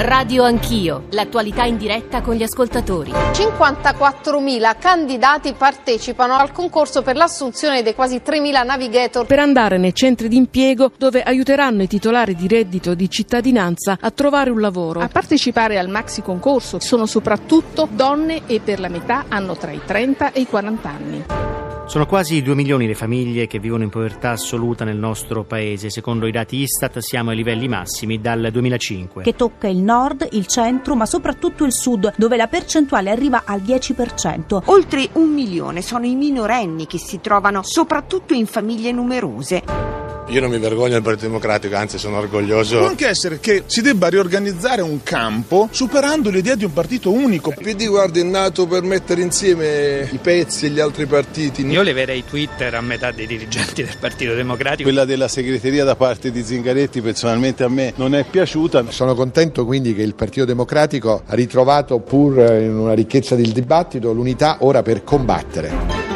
Radio Anch'io, l'attualità in diretta con gli ascoltatori. 54.000 candidati partecipano al concorso per l'assunzione dei quasi 3.000 navigator per andare nei centri di impiego dove aiuteranno i titolari di reddito di cittadinanza a trovare un lavoro. A partecipare al maxi concorso sono soprattutto donne e per la metà hanno tra i 30 e i 40 anni. Sono quasi 2 milioni le famiglie che vivono in povertà assoluta nel nostro paese. Secondo i dati Istat siamo ai livelli massimi dal 2005. Che tocca il nord, il centro, ma soprattutto il sud, dove la percentuale arriva al 10%. Oltre un milione sono i minorenni che si trovano soprattutto in famiglie numerose. Io non mi vergogno del Partito Democratico, anzi sono orgoglioso. Può anche essere che si debba riorganizzare un campo superando l'idea di un partito unico. Il PD, guarda, è nato per mettere insieme i pezzi e gli altri partiti. Io leverei Twitter a metà dei dirigenti del Partito Democratico. Quella della segreteria da parte di Zingaretti personalmente a me non è piaciuta. Sono contento quindi che il Partito Democratico ha ritrovato, pur in una ricchezza del dibattito, l'unità ora per combattere.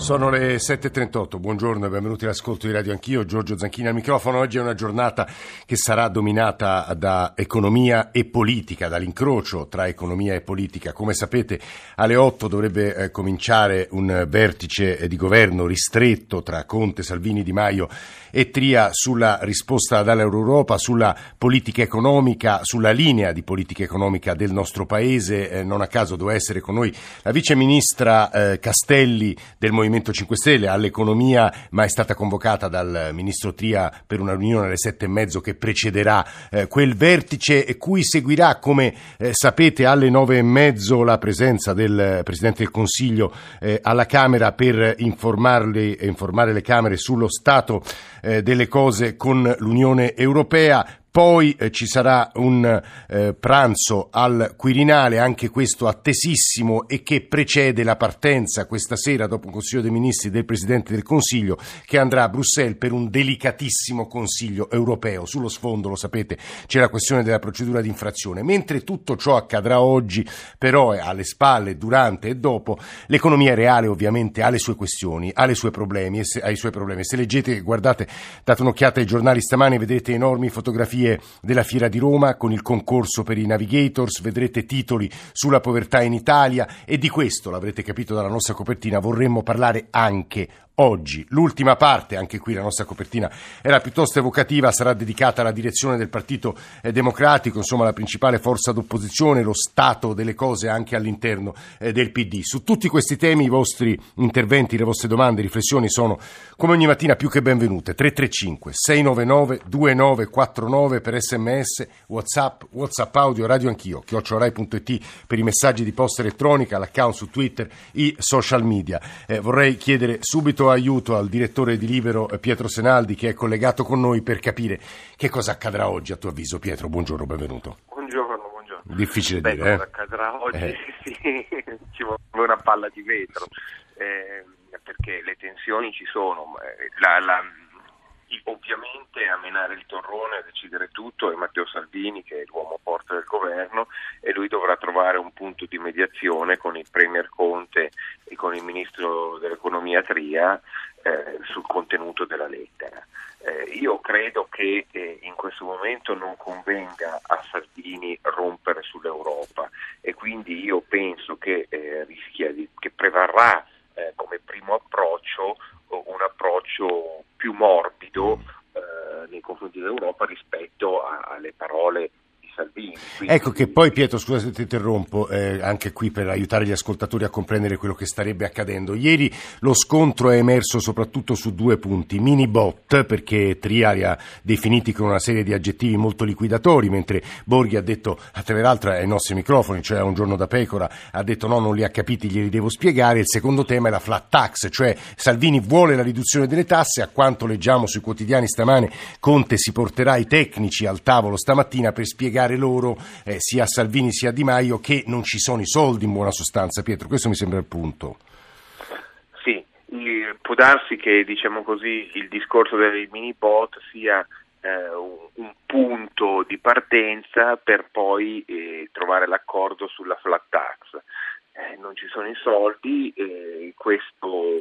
Sono le 7.38, buongiorno e benvenuti all'ascolto di Radio Anch'io, Giorgio Zanchini al microfono. Oggi è una giornata che sarà dominata da economia e politica, dall'incrocio tra economia e politica. Come sapete alle 8 dovrebbe eh, cominciare un vertice di governo ristretto tra Conte, Salvini, Di Maio e Tria sulla risposta dall'Europa, sulla politica economica, sulla linea di politica economica del nostro Paese. Eh, non a caso doveva essere con noi la vice ministra eh, Castelli del Movimento Movimento 5 Stelle all'economia, ma è stata convocata dal ministro Tria per una riunione alle sette e mezzo che precederà eh, quel vertice cui seguirà, come eh, sapete, alle nove e mezzo la presenza del Presidente del Consiglio eh, alla Camera per informarle, informare le Camere sullo stato eh, delle cose con l'Unione Europea. Poi eh, ci sarà un eh, pranzo al Quirinale, anche questo attesissimo e che precede la partenza questa sera dopo un Consiglio dei Ministri del Presidente del Consiglio che andrà a Bruxelles per un delicatissimo Consiglio europeo. Sullo sfondo, lo sapete, c'è la questione della procedura di infrazione. Mentre tutto ciò accadrà oggi, però alle spalle, durante e dopo, l'economia reale ovviamente ha le sue questioni, ha, sue problemi, ha i suoi problemi. Se leggete, guardate, date un'occhiata ai giornali stamani, vedrete enormi fotografie fotografie della Fiera di Roma con il concorso per i navigators, vedrete titoli sulla povertà in Italia e di questo, l'avrete capito dalla nostra copertina, vorremmo parlare anche oggi. L'ultima parte, anche qui la nostra copertina era piuttosto evocativa, sarà dedicata alla direzione del Partito eh, Democratico, insomma la principale forza d'opposizione, lo stato delle cose anche all'interno eh, del PD. Su tutti questi temi i vostri interventi, le vostre domande, riflessioni sono come ogni mattina più che benvenute. 335 699 2949 per sms, whatsapp, whatsapp audio, radio anch'io, chiocciorai.it per i messaggi di posta elettronica, l'account su Twitter, i social media. Eh, vorrei chiedere subito aiuto al direttore di Libero eh, Pietro Senaldi che è collegato con noi per capire che cosa accadrà oggi a tuo avviso. Pietro, buongiorno, benvenuto. Buongiorno, buongiorno. Difficile Beh, dire, cosa eh? accadrà oggi? Eh. Sì, ci vuole una palla di vetro, eh, perché le tensioni ci sono. La, la, ovviamente a menare il torrone, a decidere tutto è Matteo Salvini che è l'uomo forte del governo e lui dovrà trovare un punto di mediazione con il Premier Conte e con il Ministro dell'Economia Tria eh, sul contenuto della lettera. Eh, io credo che eh, in questo momento non convenga a Salvini rompere sull'Europa e quindi io penso che, eh, rischia di, che prevarrà eh, come primo approccio un approccio più morbido eh, nei confronti dell'Europa rispetto a, alle parole Salvini. Quindi... Ecco che poi Pietro, scusa se ti interrompo, eh, anche qui per aiutare gli ascoltatori a comprendere quello che starebbe accadendo. Ieri lo scontro è emerso soprattutto su due punti, mini bot, perché Tria li ha definiti con una serie di aggettivi molto liquidatori, mentre Borghi ha detto, tra l'altro ai nostri microfoni, cioè un giorno da pecora, ha detto no, non li ha capiti, glieli devo spiegare. Il secondo tema è la flat tax, cioè Salvini vuole la riduzione delle tasse, a quanto leggiamo sui quotidiani stamane, Conte si porterà i tecnici al tavolo stamattina per spiegare spiegare loro, eh, sia a Salvini sia a Di Maio, che non ci sono i soldi in buona sostanza. Pietro, questo mi sembra il punto. Sì, può darsi che diciamo così, il discorso dei mini bot sia eh, un punto di partenza per poi eh, trovare l'accordo sulla flat tax. Eh, non ci sono i soldi, questo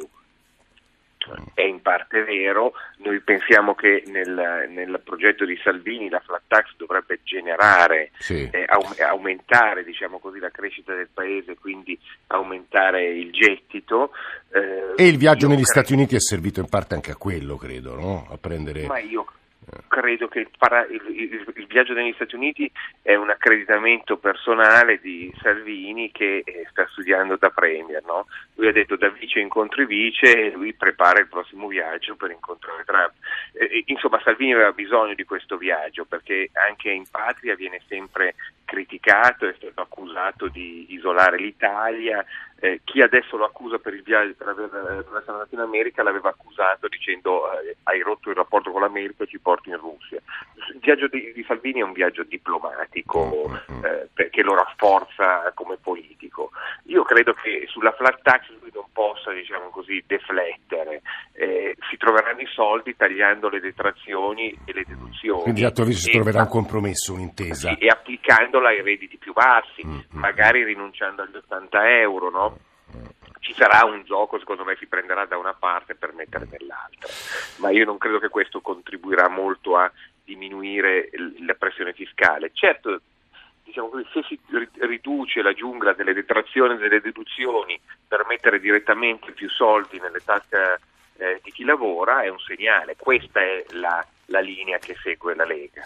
è in parte vero, noi pensiamo che nel, nel progetto di Salvini la flat tax dovrebbe generare, sì. eh, aumentare diciamo così, la crescita del paese, quindi aumentare il gettito. Eh, e il viaggio negli credo... Stati Uniti è servito in parte anche a quello, credo, no? a prendere... Ma io credo che il, para, il, il, il, viaggio negli Stati Uniti è un accreditamento personale di Salvini che eh, sta studiando da Premier. No? Lui ha detto da vice incontri vice e lui prepara il prossimo viaggio per incontrare Trump. Eh, insomma, Salvini aveva bisogno di questo viaggio perché anche in patria viene sempre criticato, è stato accusato di isolare l'Italia, eh, chi adesso lo accusa per il viaggio per aver eh, attraversato la Latina America l'aveva accusato dicendo eh, hai rotto il rapporto con l'America e ci porti in Russia. Il viaggio di, di Salvini è un viaggio diplomatico mm-hmm. eh, perché lo rafforza come politico. Io credo che sulla flat tax lui non possa diciamo così, deflettere, eh, si troveranno i soldi tagliando le detrazioni e le deduzioni. Quindi a avviso si troverà un compromesso, un'intesa. Sì, e applicandola ai redditi più bassi, mm-hmm. magari rinunciando agli 80 euro, no? Sarà un gioco, secondo me si prenderà da una parte per mettere nell'altra, ma io non credo che questo contribuirà molto a diminuire la pressione fiscale. Certo, diciamo così, se si riduce la giungla delle detrazioni e delle deduzioni per mettere direttamente più soldi nelle tasche eh, di chi lavora è un segnale, questa è la la linea che segue la Lega.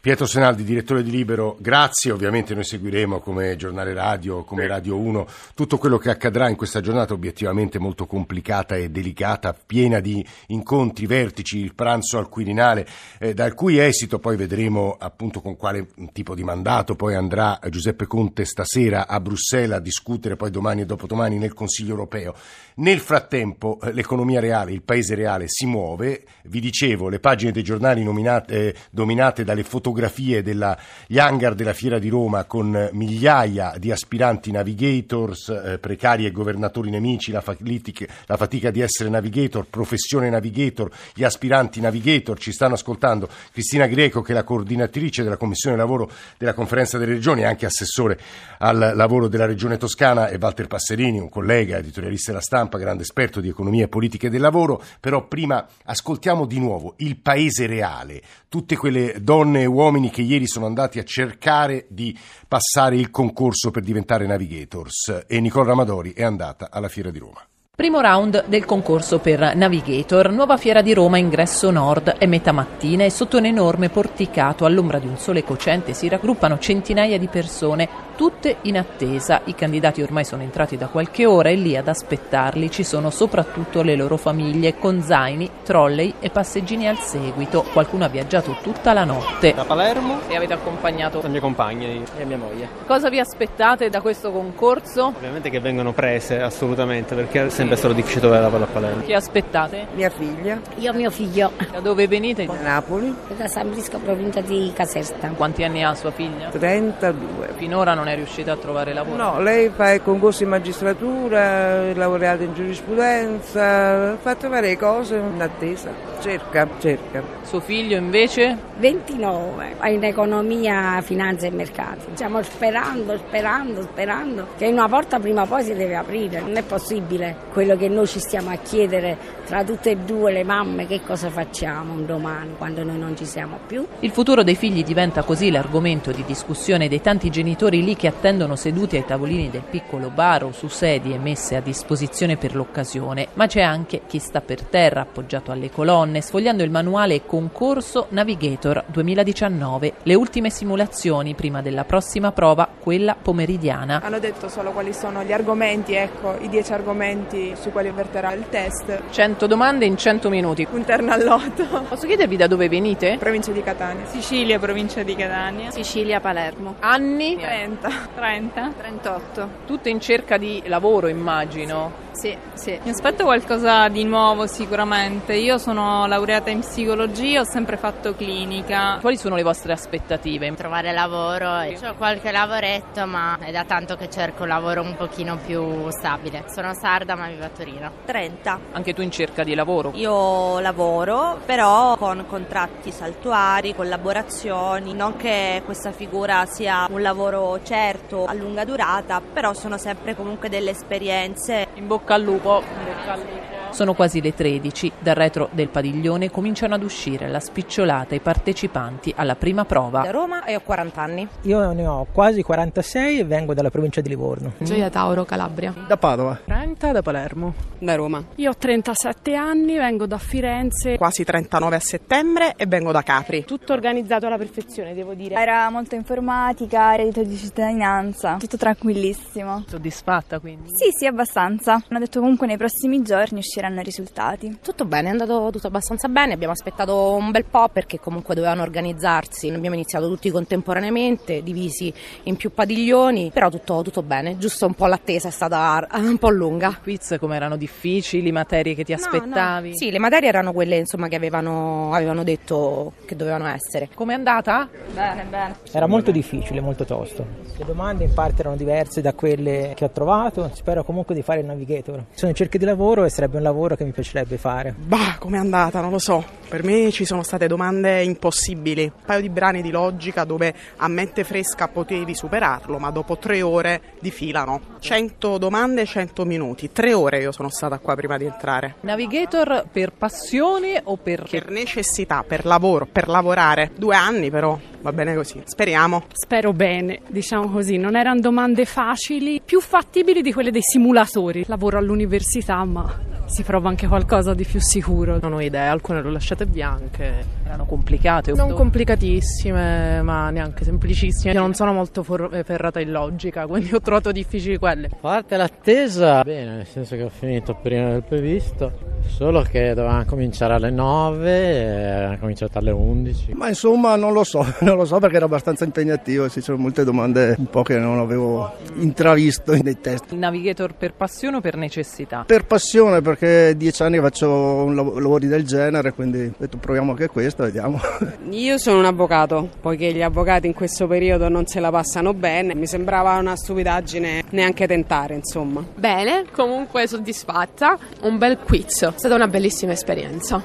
Pietro Senaldi, direttore di Libero, grazie. Ovviamente noi seguiremo come giornale radio, come sì. Radio 1, tutto quello che accadrà in questa giornata obiettivamente molto complicata e delicata, piena di incontri, vertici, il pranzo al Quirinale, eh, dal cui esito poi vedremo appunto con quale tipo di mandato poi andrà Giuseppe Conte stasera a Bruxelles a discutere poi domani e dopodomani nel Consiglio europeo. Nel frattempo eh, l'economia reale, il paese reale si muove, vi dicevo, le pagine dei giornali giornali nominate, eh, dominate dalle fotografie degli hangar della Fiera di Roma con migliaia di aspiranti navigators, eh, precari e governatori nemici, la fatica, la fatica di essere navigator, professione navigator, gli aspiranti navigator. Ci stanno ascoltando Cristina Greco, che è la coordinatrice della Commissione Lavoro della Conferenza delle Regioni e anche assessore al lavoro della Regione Toscana, e Walter Passerini, un collega, editorialista della stampa, grande esperto di economia e politiche del lavoro. Però prima ascoltiamo di nuovo il paese reale, tutte quelle donne e uomini che ieri sono andati a cercare di passare il concorso per diventare navigators. E Nicole Ramadori è andata alla Fiera di Roma. Primo round del concorso per Navigator, nuova fiera di Roma, ingresso nord, è metà mattina e sotto un enorme porticato all'ombra di un sole cocente si raggruppano centinaia di persone, tutte in attesa. I candidati ormai sono entrati da qualche ora e lì ad aspettarli ci sono soprattutto le loro famiglie con zaini, trolley e passeggini al seguito. Qualcuno ha viaggiato tutta la notte. Da Palermo e avete accompagnato la mia compagna e mia moglie. Cosa vi aspettate da questo concorso? Ovviamente che vengano prese assolutamente perché è sempre stato difficile trovare la palla a Palermo. Chi aspettate? Mia figlia. Io mio figlio. Da dove venite? Da Napoli. Da San Brisco, provincia di Caserta. Quanti anni ha sua figlia? 32. Finora non è riuscita a trovare lavoro? No, lei fa il concorso in magistratura, è laureata in giurisprudenza, ha fatto varie cose in attesa, cerca, cerca. Suo figlio invece? 29, in economia, finanza e mercati. Stiamo sperando, sperando, sperando che una porta prima o poi si deve aprire. Non è possibile quello che noi ci stiamo a chiedere tra tutte e due le mamme che cosa facciamo un domani quando noi non ci siamo più. Il futuro dei figli diventa così l'argomento di discussione dei tanti genitori lì che attendono seduti ai tavolini del piccolo bar o su sedie messe a disposizione per l'occasione, ma c'è anche chi sta per terra appoggiato alle colonne sfogliando il manuale Concorso Navigator Simulator 2019, le ultime simulazioni prima della prossima prova, quella pomeridiana. Hanno detto solo quali sono gli argomenti, ecco, i 10 argomenti sui quali verterà il test. 100 domande in 100 minuti. Un terno all'otto. Posso chiedervi da dove venite? Provincia di Catania. Sicilia, provincia di Catania. Sicilia, Palermo. Anni? 30. 30. 38. Tutte in cerca di lavoro, immagino. Sì, sì. Mi aspetto qualcosa di nuovo sicuramente. Io sono laureata in psicologia, ho sempre fatto clinica. Quali sono le vostre aspettative? Trovare lavoro. Ho qualche lavoretto, ma è da tanto che cerco un lavoro un pochino più stabile. Sono sarda, ma vivo a Torino. 30. Anche tu in cerca di lavoro? Io lavoro, però con contratti saltuari, collaborazioni. Non che questa figura sia un lavoro certo a lunga durata, però sono sempre comunque delle esperienze. In bocca al lupo. Bocca al lupo. Sono quasi le 13. Dal retro del padiglione cominciano ad uscire la spicciolata i partecipanti alla prima prova. Da Roma e ho 40 anni. Io ne ho quasi 46 e vengo dalla provincia di Livorno. Gioia Tauro, Calabria. Da Padova. 30 da Palermo. Da Roma. Io ho 37 anni, vengo da Firenze. Quasi 39 a settembre e vengo da Capri. Tutto organizzato alla perfezione, devo dire. Era molto informatica, reddito di cittadinanza, tutto tranquillissimo. Soddisfatta quindi? Sì, sì, abbastanza. Hanno detto comunque nei prossimi giorni usciranno i risultati. Tutto bene, è andato tutto abbastanza bene, abbiamo aspettato un bel po' perché comunque dovevano organizzarsi. Abbiamo iniziato tutti contemporaneamente, divisi in più padiglioni, però tutto, tutto bene, giusto un po' l'attesa è stata un po' lunga. Quiz come erano difficili, materie che ti aspettavi? No, no. Sì, le materie erano quelle insomma che avevano, avevano detto che dovevano essere. Com'è andata? Bene, bene. Era molto difficile, molto tosto. Le domande in parte erano diverse da quelle che ho trovato, spero comunque di fare il navigator. Sono in cerca di lavoro e sarebbe un lavoro che mi piacerebbe fare. Bah, com'è andata? Non lo so. Per me ci sono state domande impossibili. Un paio di brani di logica dove a mente fresca potevi superarlo, ma dopo tre ore di fila no. 100 domande, 100 minuti. Tre ore io sono stata qua prima di entrare. Navigator per passione o per... Per necessità, per lavoro, per lavorare. Due anni però, va bene così. Speriamo. Spero bene, diciamo così. Non erano domande facili, più fattibili di quelle dei simulatori. Lavoro all'università, ma si prova anche qualcosa di più sicuro. Non ho idea, alcune le ho lasciate bianche. Erano complicate? Non complicatissime, ma neanche semplicissime. Io non sono molto for- ferrata in logica, quindi ho trovato difficili quelle. A parte l'attesa, bene, nel senso che ho finito prima del previsto. Solo che dovevamo cominciare alle 9 e ha cominciato alle 11. Ma insomma non lo so, non lo so perché era abbastanza impegnativo, ci sono molte domande un po' che non avevo intravisto nei test. Il navigator per passione o per necessità? Per passione perché dieci anni faccio lavori del genere, quindi ho detto proviamo anche questo, vediamo. Io sono un avvocato, poiché gli avvocati in questo periodo non se la passano bene, mi sembrava una stupidaggine neanche tentare, insomma. Bene, comunque soddisfatta, un bel quiz. È stata una bellissima esperienza.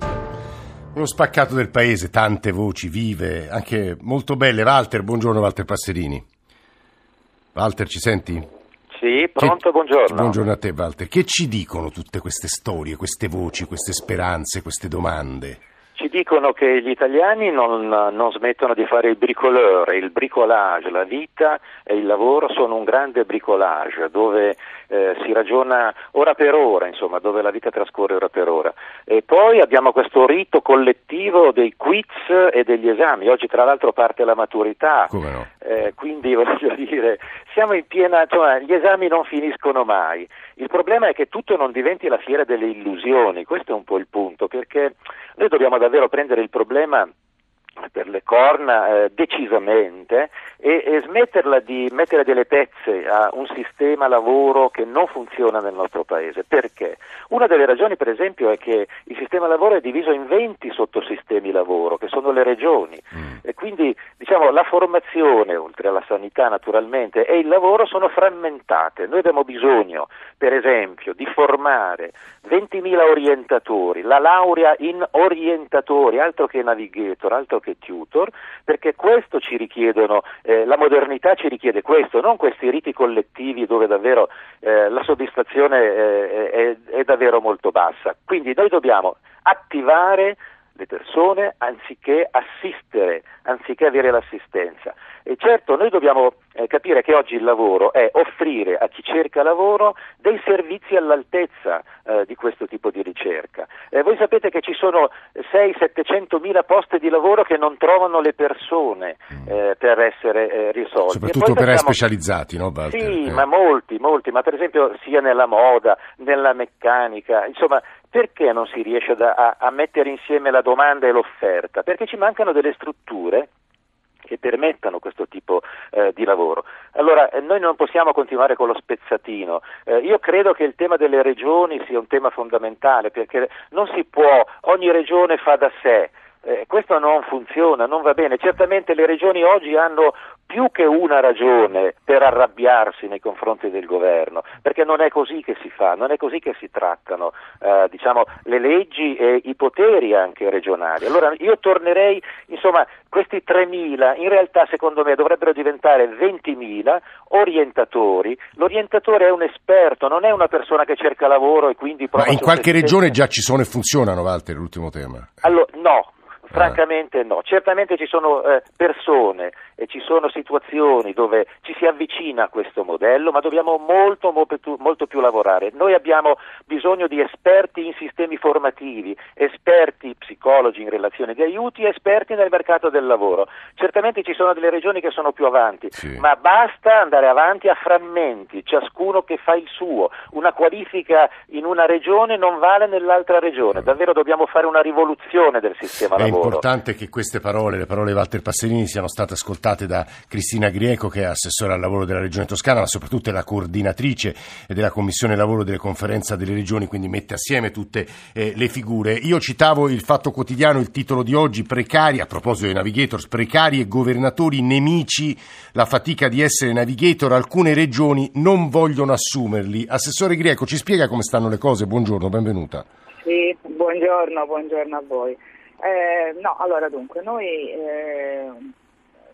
Uno spaccato del paese, tante voci vive, anche molto belle. Walter, buongiorno Walter Passerini. Walter, ci senti? Sì, pronto, che... buongiorno. Buongiorno a te Walter. Che ci dicono tutte queste storie, queste voci, queste speranze, queste domande? Ci dicono che gli italiani non, non, smettono di fare il bricoleur, il bricolage, la vita e il lavoro sono un grande bricolage dove eh, si ragiona ora per ora, insomma, dove la vita trascorre ora per ora. E poi abbiamo questo rito collettivo dei quiz e degli esami. Oggi tra l'altro parte la maturità, no? eh, quindi voglio dire, siamo in piena, insomma, gli esami non finiscono mai. Il problema è che tutto non diventi la fiera delle illusioni, questo è un po' il punto, perché noi dobbiamo davvero prendere il problema per le corna eh, decisamente e, e, smetterla di mettere delle pezze a un sistema lavoro che non funziona nel nostro paese. Perché? Una delle ragioni per esempio è che il sistema lavoro è diviso in 20 sottosistemi lavoro, che sono le regioni, mm. e quindi diciamo, la formazione, oltre alla sanità naturalmente, e il lavoro sono frammentate. Noi abbiamo bisogno, per esempio, di formare 20.000 orientatori, la laurea in orientatori, altro che navigator, altro che tutor, perché questo ci richiedono, eh, la modernità ci richiede questo, non questi riti collettivi dove davvero eh, la soddisfazione eh, è, è davvero molto bassa. Quindi noi dobbiamo attivare le persone anziché assistere, anziché avere l'assistenza. E certo noi dobbiamo eh, capire che oggi il lavoro è offrire a chi cerca lavoro dei servizi all'altezza eh, di questo tipo di ricerca. Eh, voi sapete che ci sono 6-700 mila posti di lavoro che non trovano le persone eh, per essere eh, risolti. Soprattutto per pensiamo... specializzati, no Walter? Sì, ma molti, molti, ma per esempio sia nella moda, nella meccanica, insomma perché non si riesce a, a, mettere insieme la domanda e l'offerta? Perché ci mancano delle strutture che permettano questo tipo eh, di lavoro. Allora, eh, noi non possiamo continuare con lo spezzatino. Eh, io credo che il tema delle regioni sia un tema fondamentale perché non si può, ogni regione fa da sé. Eh, questo non funziona, non va bene. Certamente le regioni oggi hanno più che una ragione per arrabbiarsi nei confronti del governo, perché non è così che si fa, non è così che si trattano eh, diciamo, le leggi e i poteri anche regionali. Allora io tornerei, insomma, questi 3.000 in realtà secondo me dovrebbero diventare 20.000 orientatori. L'orientatore è un esperto, non è una persona che cerca lavoro e quindi Ma in qualche regione già ci sono e funzionano, Walter, l'ultimo tema. Allora, no, Francamente no, certamente ci sono eh, persone e ci sono situazioni dove ci si avvicina a questo modello, ma dobbiamo molto, molto, molto più lavorare. Noi abbiamo bisogno di esperti in sistemi formativi, esperti psicologi in relazione di aiuti, esperti nel mercato del lavoro. Certamente ci sono delle regioni che sono più avanti, sì. ma basta andare avanti a frammenti, ciascuno che fa il suo. Una qualifica in una regione non vale nell'altra regione. Davvero dobbiamo fare una rivoluzione del sistema lavoro importante che queste parole, le parole di Walter Passerini, siano state ascoltate da Cristina Grieco, che è assessore al lavoro della Regione Toscana, ma soprattutto è la coordinatrice della Commissione Lavoro delle Conferenza delle Regioni, quindi mette assieme tutte eh, le figure. Io citavo il Fatto Quotidiano, il titolo di oggi, precari, a proposito dei navigators, precari e governatori nemici, la fatica di essere navigator, alcune regioni non vogliono assumerli. Assessore Grieco, ci spiega come stanno le cose? Buongiorno, benvenuta. Sì, buongiorno, buongiorno a voi. Eh, no, allora dunque, noi eh,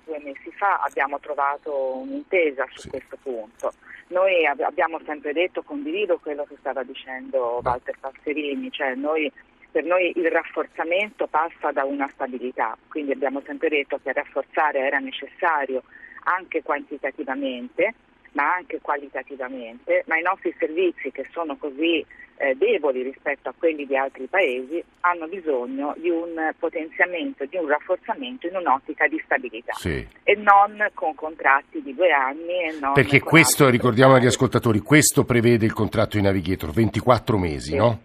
due mesi fa abbiamo trovato un'intesa su sì. questo punto. Noi ab- abbiamo sempre detto, condivido quello che stava dicendo Walter Passerini, cioè noi, per noi il rafforzamento passa da una stabilità, quindi abbiamo sempre detto che rafforzare era necessario anche quantitativamente ma anche qualitativamente, ma i nostri servizi che sono così eh, deboli rispetto a quelli di altri paesi hanno bisogno di un potenziamento, di un rafforzamento in un'ottica di stabilità sì. e non con contratti di due anni. Perché questo, ricordiamo agli ascoltatori, questo prevede il contratto di Navigator, 24 mesi, sì. no?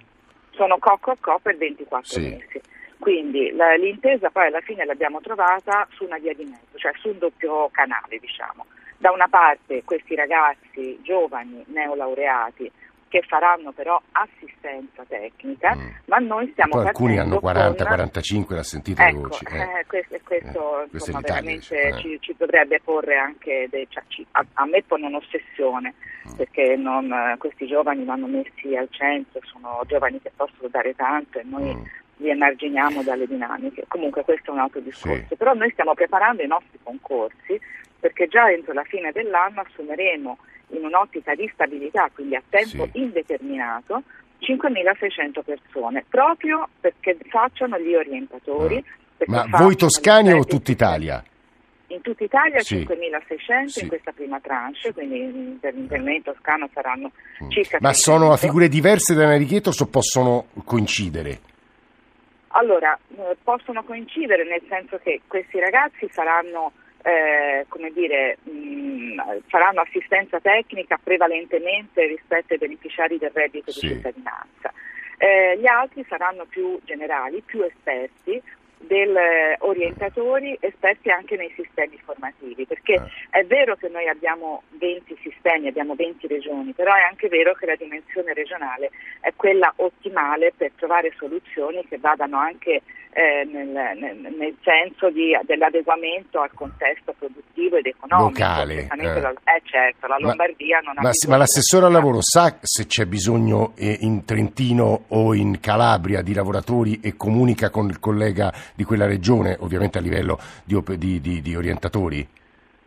Sono cocco a co per 24 sì. mesi. Quindi la, l'intesa poi alla fine l'abbiamo trovata su una via di mezzo, cioè su un doppio canale, diciamo. Da una parte questi ragazzi giovani neolaureati che faranno però assistenza tecnica, mm. ma noi stiamo Poi alcuni hanno 40, con... 45, l'ha sentito ecco, le voci. Eh. Eh, questo, questo eh, insomma, veramente eh. ci, ci, dovrebbe porre anche, dei, cioè, ci, a, a, me pone un'ossessione, mm. perché non, questi giovani vanno messi al centro, sono giovani che possono dare tanto e noi mm. Li emarginiamo dalle dinamiche. Comunque questo è un altro discorso, sì. però noi stiamo preparando i nostri concorsi perché già entro la fine dell'anno assumeremo in un'ottica di stabilità, quindi a tempo sì. indeterminato, 5.600 persone, proprio perché facciano gli orientatori. Ma voi toscani o tutta Italia? In tutta Italia sì. 5.600 sì. in questa prima tranche, quindi per, per me in Toscana saranno mm. circa... Ma 600. sono a figure diverse da Navighetto o possono coincidere? Allora, eh, possono coincidere nel senso che questi ragazzi saranno eh, come dire, mh, faranno assistenza tecnica prevalentemente rispetto ai beneficiari del reddito sì. di cittadinanza. Eh, gli altri saranno più generali, più esperti, del eh, orientatori esperti anche nei sistemi formativi, perché eh. è vero che noi abbiamo 20 sistemi, abbiamo 20 regioni, però è anche vero che la dimensione regionale è quella ottimale per trovare soluzioni che vadano anche eh, nel, nel, nel, senso di, dell'adeguamento al contesto produttivo ed economico. Locale. Eh. La, eh certo, la Lombardia ma, non ma, ha Ma l'assessore al lavoro sa se c'è bisogno eh, in Trentino o in Calabria di lavoratori e comunica con il collega di quella regione, ovviamente a livello di, di, di, di orientatori?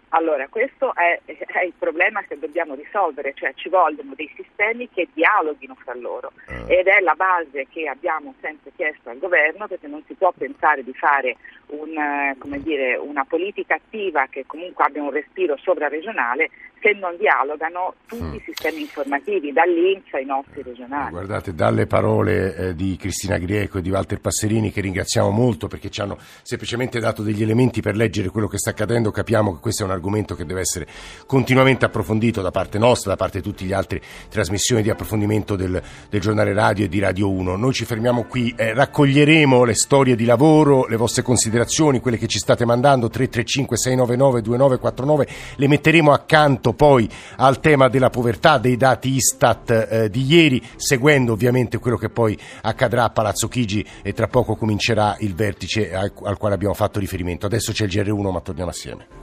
Allora, questo è, è, il problema che dobbiamo risolvere, cioè ci vogliono dei sistemi che dialoghino fra loro eh. ed è la base che abbiamo sempre chiesto al governo perché non si può pensare di fare un, eh, dire, una politica attiva che comunque abbia un respiro sovraregionale se non dialogano tutti mm. i sistemi informativi, dall'Inps ai nostri regionali. Guardate, dalle parole eh, di Cristina Grieco e di Walter Passerini, che ringraziamo molto perché ci hanno semplicemente dato degli elementi per leggere quello che sta accadendo, capiamo che questa è una argomento che deve essere continuamente approfondito da parte nostra, da parte di tutte le altre trasmissioni di approfondimento del, del giornale radio e di Radio 1. Noi ci fermiamo qui, eh, raccoglieremo le storie di lavoro, le vostre considerazioni, quelle che ci state mandando 335 699 2949, le metteremo accanto poi al tema della povertà, dei dati Istat eh, di ieri, seguendo ovviamente quello che poi accadrà a Palazzo Chigi e tra poco comincerà il vertice al quale abbiamo fatto riferimento. Adesso c'è il GR1, ma torniamo assieme.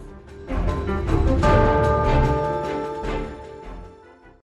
thank you